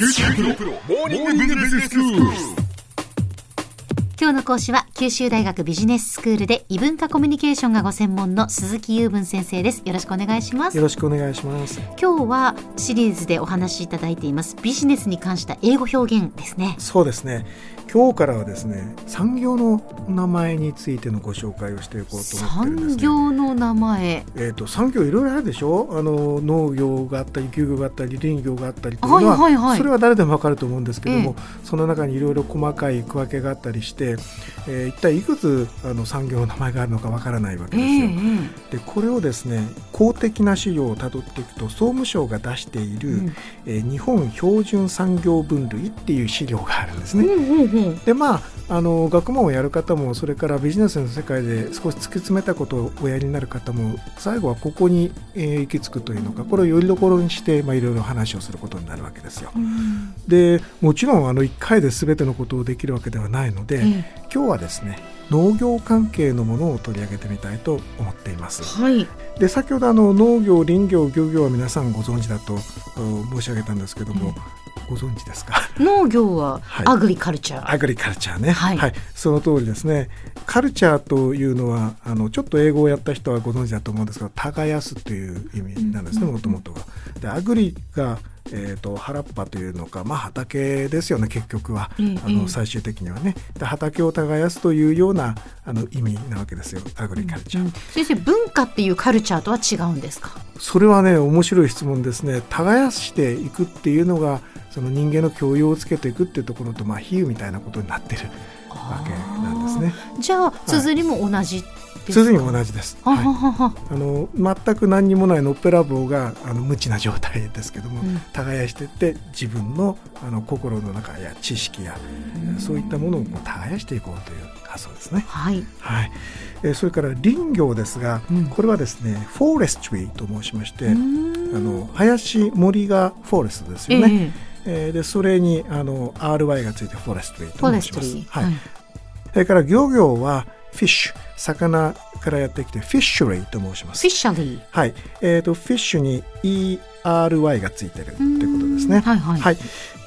九州大学モーニングビジネススクール。今日の講師は九州大学ビジネススクールで異文化コミュニケーションがご専門の鈴木雄文先生ですよろしくお願いしますよろしくお願いします。今日はシリーズでお話しいただいていますビジネスに関した英語表現ですねそうですね。今日からはですね、産業の名前についてのご紹介をしていこうと思ってるんです産ね。業の名前えっ、と産業いろいろあるでしょ？あの農業があったり、漁業があったり、林業があったりというのは、はいはいはいそれは誰でもわかると思うんですけども、えその中にいろいろ細かい区分けがあったりして、えー一体いくつあの産業の名前があるのかわからないわけえですよ。えでこれをですね公的な資料をたどっていくと総務省が出している、うんえー日本標準産業分類っていう資料があるんですうんね。でまああの学問をやる方もそれからビジネスの世界で少し突き詰めたことをおやりになる方も最後はここに、えー行き着くというのかこれをよりどころにして、まあ、いろいろ話をすることになるわけですよ。うんでもちろんあの1回で全てのことをできるわけではないので、え今日はですね農業関係のものを取り上げてみたいと思っていますえ。はいで先ほどあの農業林業漁業は皆さんご存知だとうん申し上げたんですけども、ご存知ですか？農業ははい。アグリカルチャー、アグリカルチャーねはい。その通りですね。カルチャーというのはあのちょっと英語をやった人はご存知だと思うんですけど耕すという意味なんですねうんもともとが。でアグリがえー、と原っぱというのか、まあ、畑ですよね結局は、ええあええ。の最終的にはね。で畑を耕すというようなあの意味なわけですよアグリカルチャー。うん。先生文化っていうカルチャーとは違うんですか？それはね面白い質問ですね。耕していくっていうのがその人間の教養をつけていくっていうところとまあ比喩みたいなことになってるわけなんですね。じゃあ綴りも同じですか？綴りも同じです。はは。いあの全く何にもないのっぺらぼうがあの無知な状態ですけども、うん。耕していって自分のあの心の中や知識や、そういったものを耕していこうという発想ですね。はい。はい、えーそれから林業ですが、うん。これはですねフォレストリーと申しまして、あの林森がフォレストですよね。えーでそれにあの RY がついてフォレストリーと申します。はい。それから漁業はフィッシュ魚からやってきてフィッシュリーと申しますフィッ。シャリーはい。えっ、とフィッシュに ERY がついてるってことですね。はいはい、はい。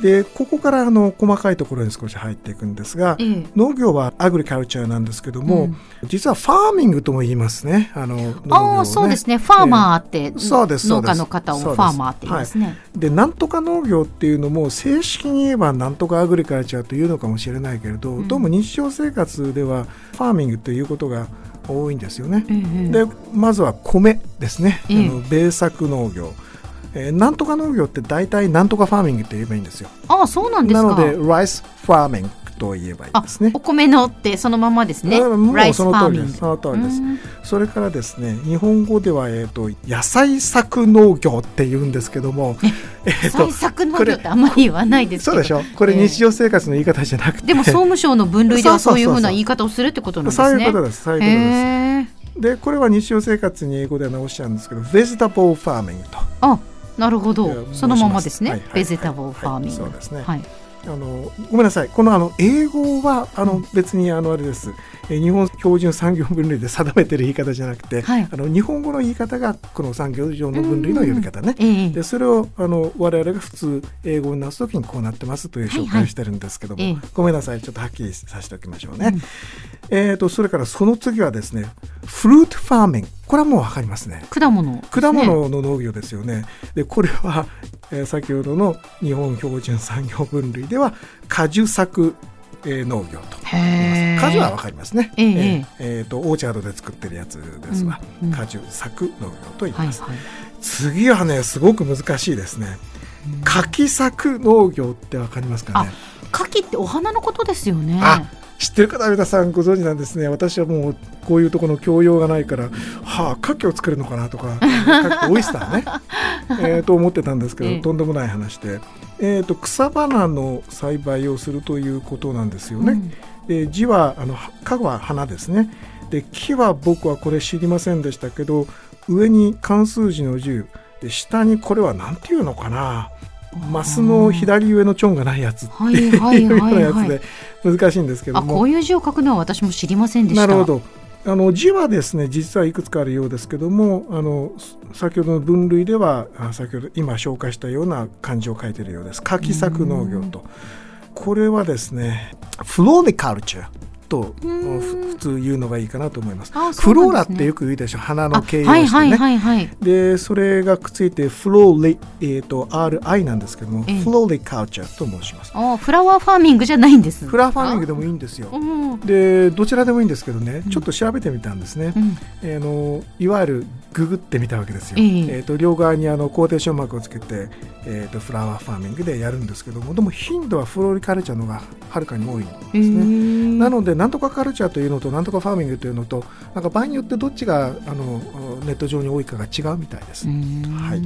でここからあの細かいところに少し入っていくんですが、ええ。農業はアグリカルチャーなんですけども、うん。実はファーミングとも言いますね。あの農ねああそうですね。ファーマーって、そうですそうです。農家の方をファーマーって言いますね。でなんとか農業っていうのも正式に言えばなんとかアグリカルチャーというのかもしれないけれど、うん。どうも日常生活ではファーミングということが多いんですよね。ええ。でまずは米ですね、ええ。あの米作農業、えーなんとか農業って大体なんとかファーミングって言えばいいんですよ。ああそうなんですか。なのでライスファーミングと言えばいいあですね。お米のってそのままですね。うんもうその通りです。その通りです。うん。それからですね日本語では、えー、と野菜作農業って言うんですけども、えーと採作農業ってあんまり言わないですそうでしょこれええ日常生活の言い方じゃなくて。でも総務省の分類ではそういうふうな言い方をするってことなんですね。そういうことです。そういうことです。でこれは日常生活に英語では直しちゃうんですけどベジタボーファーミングと。あなるほど。そのままですね、ベジタブルファーミング、はいそうですね。はい。あのごめんなさい。このあの英語はあの別にあのあれです、えー日本標準産業分類で定めてる言い方じゃなくて、はいあの日本語の言い方がこの産業上の分類の呼び方ね。ええでそれをあの我々が普通英語に直すときにこうなってますという紹介をしてるんですけども、はいはいええごめんなさいちょっとはっきりさせておきましょうね。えー、とそれからその次はですねフルーツファーミングこれはもう分かりますね。果物ね、果物の農業ですよね。でこれは、えー先ほどの日本標準産業分類では果樹作、えー農業と。果樹はわかりますね。ええーえーとオーチャードで作ってるやつですわ。うんうん果樹作農業と言います。はいはい次はねすごく難しいですね。柿作農業ってわかりますかね？牡蠣ってお花のことですよねあ知ってる方は皆さんご存知なんですね私はもうこういうところの教養がないからはあ牡蠣を作るのかなとか牡蠣オイスターね えーと思ってたんですけど、ええとんでもない話で、えー、と草花の栽培をするということなんですよね、うん。で字はあのかは花ですね。で木は僕はこれ知りませんでしたけど上に漢数字の10で下にこれは何ていうのかな。マスの左上のチョンがないやつってはいいうはい。ようなやつで難しいんですけども、あこういう字を書くのは私も知りませんでした。なるほどあの字はですね実はいくつかあるようですけどもあの先ほどの分類では先ほど今紹介したような漢字を書いているようです。柿作農業と。これはですねフローリカルチャーと普通言うのがいいかなと思います。すね、フローラってよく言うでしょ花の形容詞でね。はいはいでそれがくっついてフローリ、えーと、RI なんですけども、えー、フローリカルチャーと申します。あフラワーファーミングじゃないんです。フラワーファーミングでもいいんですよ。でどちらでもいいんですけどねちょっと調べてみたんですね。うん、えー、のいわゆるググってみたわけですよ。えー、えーと両側にあのコーテーションマークをつけて、えーと、フラワーファーミングでやるんですけどもでも頻度はフローリカルチャーの方がはるかに多いんですね。なのでなんとかカルチャーというのとなんとかファーミングというのとなんか場合によってどっちがあのネット上に多いかが違うみたいです。はい、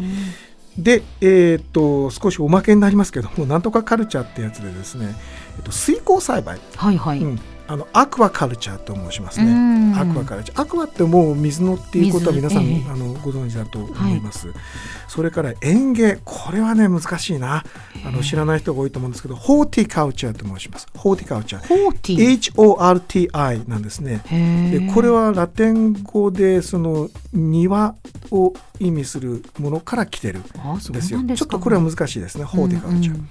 で、えーと、少しおまけになりますけどもなんとかカルチャーってやつでですね、えっと、水耕栽培、はいはい。うん、あのアクアカルチャーと申しますね。アクアカルチャー。アクアってもう水のっていうことは皆さん、えー、あのご存知だと思います。はい、それから園芸、これはね難しいな。あの知らない人が多いと思うんですけど、ホーティカルチャーと申します。ホーティカルチャー。ホーティ H O R T I なんですね。でこれはラテン語でその庭を意味するものから来てるんですよ。ちょっとこれは難しいですね。ホーティカルチャー。うんうん、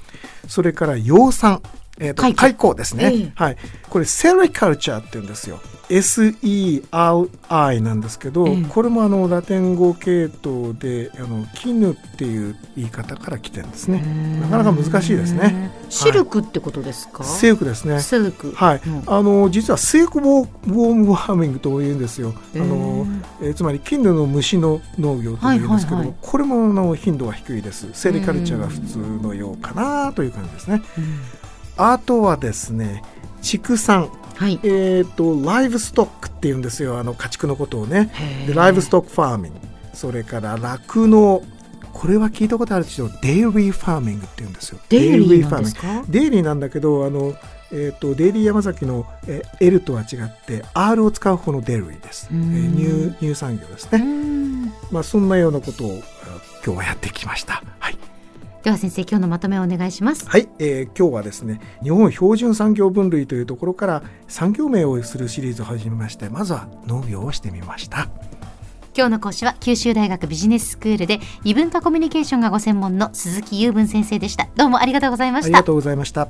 それから養蚕。えーと、開口。ですね、えー、はい、これセリカルチャーって言うんですよ。SERI なんですけど、えー、これもあのラテン語系統であの絹っていう言い方から来てるんですね。なかなか難しいですね。シルクってことですか、はい、シルクですね。シルク。はい、うん、あの実はシルクウォームワーミングというんですよ。あの、えー、つまり絹の虫の農業というんですけども、はいはいはい、これもの頻度が低いです。セリカルチャーが普通のようかなという感じですね、あとはですね畜産はい、えっ、ー、と livestock っていうんですよ。あの家畜のことをね。でライブストックファーミング。それから酪農。これは聞いたことあるでしょ dairy farming って言うんですよ。 dairy farming。 dairy なんだけどあのえーと、デイリーヤマザキの、え L とは違って R を使う方の dairy です、えー、乳乳産業ですね。まあそんなようなことを今日はやってきました。はいでは先生今日のまとめをお願いします。はい、えー、今日はですね日本標準産業分類というところから産業名をするシリーズを始めましてまずは農業をしてみました。今日の講師は九州大学ビジネススクールで異文化コミュニケーションがご専門の鈴木雄文先生でした。どうもありがとうございました。ありがとうございました